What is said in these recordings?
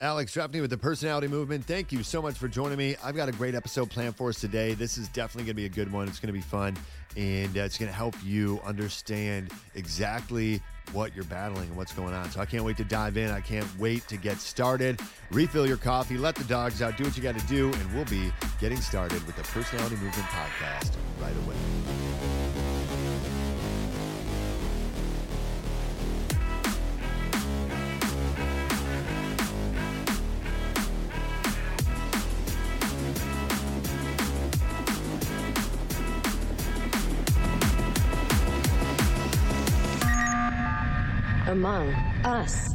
Alex Trefney with the Personality Movement. Thank you so much for joining me. I've got a great episode planned for us today. This is definitely going to be a good one. It's going to be fun, and uh, it's going to help you understand exactly what you're battling and what's going on. So I can't wait to dive in. I can't wait to get started. Refill your coffee, let the dogs out, do what you got to do, and we'll be getting started with the Personality Movement podcast right away. Among Us.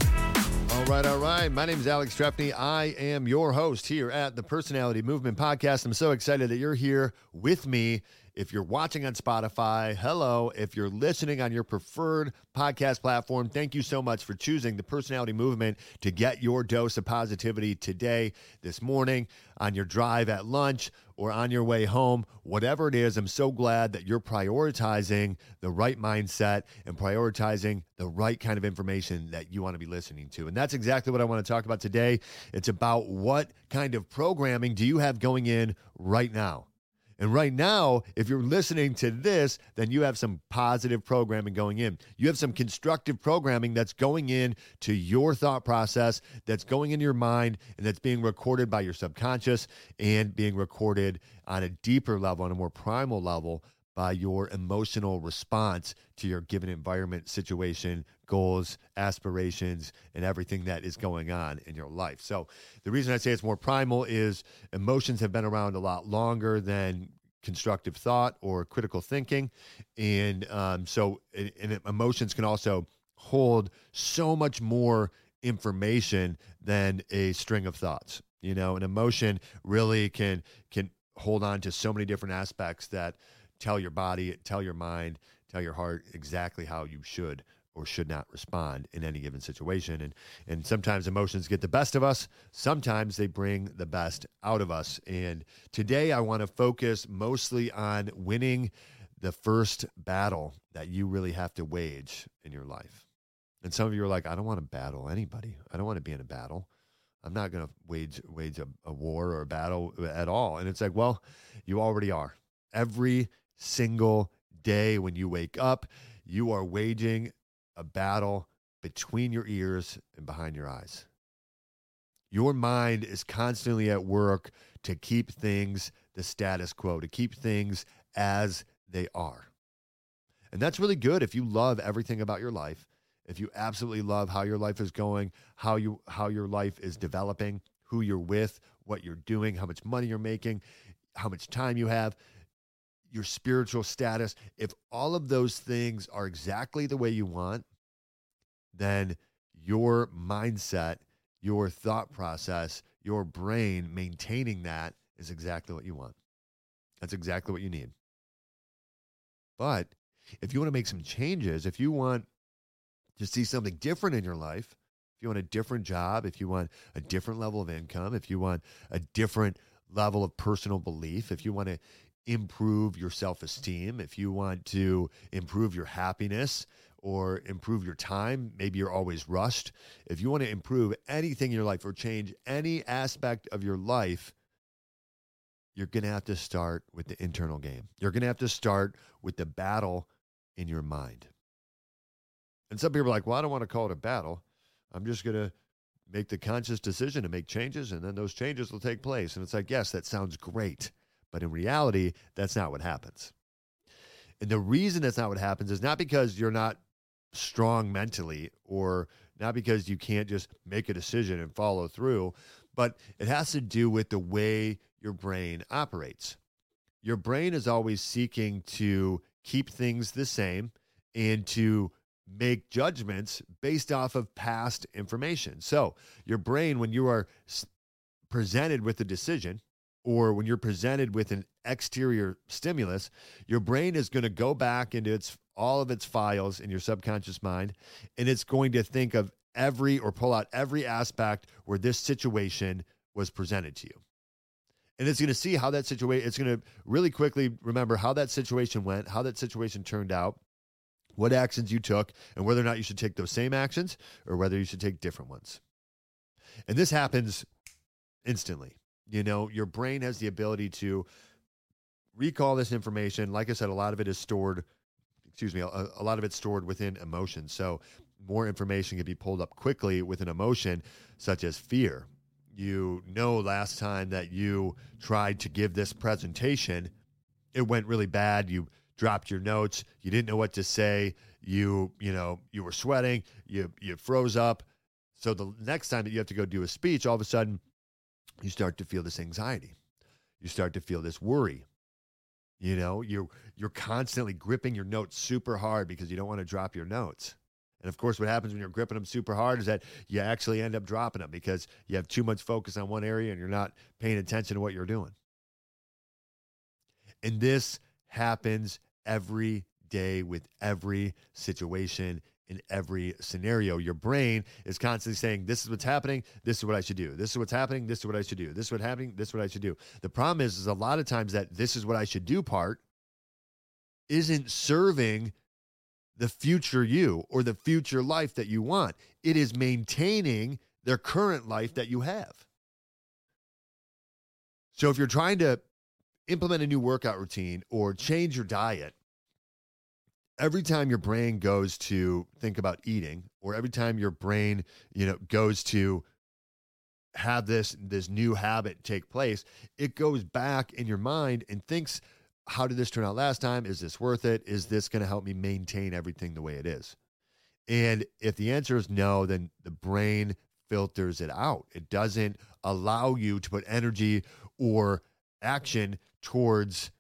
All right, all right. My name is Alex Trefney. I am your host here at the Personality Movement Podcast. I'm so excited that you're here with me. If you're watching on Spotify, hello. If you're listening on your preferred podcast platform, thank you so much for choosing the Personality Movement to get your dose of positivity today, this morning, on your drive at lunch, or on your way home. Whatever it is, I'm so glad that you're prioritizing the right mindset and prioritizing the right kind of information that you want to be listening to. And that's exactly what I want to talk about today. It's about what kind of programming do you have going in right now? And right now, if you're listening to this, then you have some positive programming going in. You have some constructive programming that's going in to your thought process, that's going in your mind, and that's being recorded by your subconscious and being recorded on a deeper level, on a more primal level by your emotional response to your given environment, situation, goals, aspirations, and everything that is going on in your life. So, the reason I say it's more primal is emotions have been around a lot longer than constructive thought or critical thinking. And um, so, and, emotions can also hold so much more information than a string of thoughts. You know, an emotion really can can hold on to so many different aspects that tell your body, tell your mind, tell your heart exactly how you should or should not respond in any given situation. And and sometimes emotions get the best of us. Sometimes they bring the best out of us. And today I want to focus mostly on winning the first battle that you really have to wage in your life. And some of you are like, I don't want to battle anybody. I don't want to be in a battle. I'm not going to wage wage a, a war or a battle at all. And it's like, well, you already are. Every single day when you wake up, you are waging a battle between your ears and behind your eyes. Your mind is constantly at work to keep things the status quo, to keep things as they are. And that's really good if you love everything about your life, if you absolutely love how your life is going, how you how your life is developing, who you're with, what you're doing, how much money you're making, how much time you have, your spiritual status, if all of those things are exactly the way you want, then your mindset, your thought process, your brain maintaining that is exactly what you want. That's exactly what you need. But if you want to make some changes, if you want to see something different in your life, if you want a different job, if you want a different level of income, if you want a different level of personal belief, if you want to improve your self esteem, if you want to improve your happiness or improve your time, maybe you're always rushed. If you want to improve anything in your life or change any aspect of your life, you're going to have to start with the internal game. You're going to have to start with the battle in your mind. And some people are like, well, I don't want to call it a battle. I'm just going to make the conscious decision to make changes, and then those changes will take place. And it's like, yes, that sounds great. But in reality, that's not what happens. And the reason that's not what happens is not because you're not strong mentally or not because you can't just make a decision and follow through, but it has to do with the way your brain operates. Your brain is always seeking to keep things the same and to make judgments based off of past information. So, your brain, when you are presented with a decision, or when you're presented with an exterior stimulus, your brain is going to go back into its all of its files in your subconscious mind and it's going to think of every or pull out every aspect where this situation was presented to you. And it's going to see how that situation it's going to really quickly remember how that situation went, how that situation turned out, what actions you took and whether or not you should take those same actions or whether you should take different ones. And this happens instantly. You know, your brain has the ability to recall this information. Like I said, a lot of it is stored, excuse me, a, a lot of it's stored within emotion. So more information can be pulled up quickly with an emotion such as fear. You know, last time that you tried to give this presentation, it went really bad. You dropped your notes. You didn't know what to say. You, you know, you were sweating. You, you froze up. So the next time that you have to go do a speech, all of a sudden, you start to feel this anxiety. You start to feel this worry. You know, you're you're constantly gripping your notes super hard because you don't want to drop your notes. And of course, what happens when you're gripping them super hard is that you actually end up dropping them because you have too much focus on one area and you're not paying attention to what you're doing. And this happens every day with every situation in every scenario. Your brain is constantly saying, This is what's happening. This is what I should do. This is what's happening. This is what I should do. This is what's happening. This is what I should do. The problem is, is a lot of times that this is what I should do part isn't serving the future you or the future life that you want. It is maintaining their current life that you have. So if you're trying to implement a new workout routine or change your diet, every time your brain goes to think about eating or every time your brain you know goes to have this this new habit take place it goes back in your mind and thinks how did this turn out last time? Is this worth it? Is this going to help me maintain everything the way it is? And if the answer is no then the brain filters it out. It doesn't allow you to put energy or action towards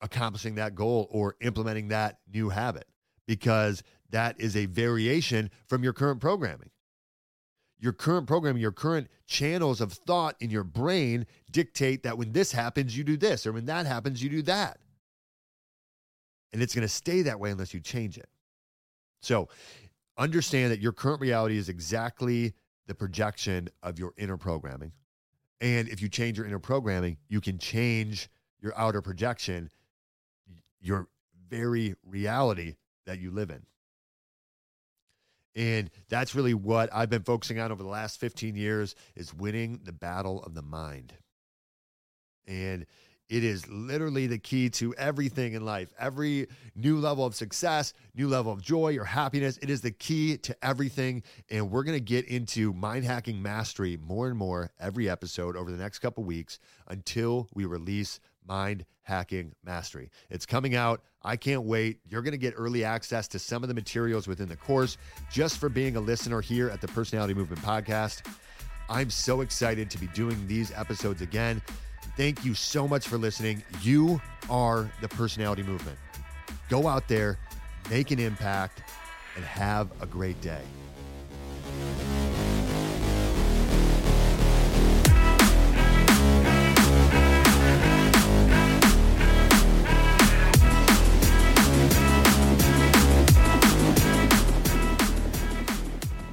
accomplishing that goal or implementing that new habit because that is a variation from your current programming. Your current programming, your current channels of thought in your brain dictate that when this happens, you do this, or when that happens, you do that. And it's going to stay that way unless you change it. So understand that your current reality is exactly the projection of your inner programming. And if you change your inner programming, you can change your outer projection your very reality that you live in. And that's really what I've been focusing on over the last 15 years is winning the battle of the mind. And it is literally the key to everything in life. Every new level of success, new level of joy or happiness, it is the key to everything. And we're going to get into mind hacking mastery more and more every episode over the next couple weeks until we release Mind Hacking Mastery. It's coming out. I can't wait. You're going to get early access to some of the materials within the course just for being a listener here at the Personality Movement Podcast. I'm so excited to be doing these episodes again. Thank you so much for listening. You are the Personality Movement. Go out there, make an impact, and have a great day.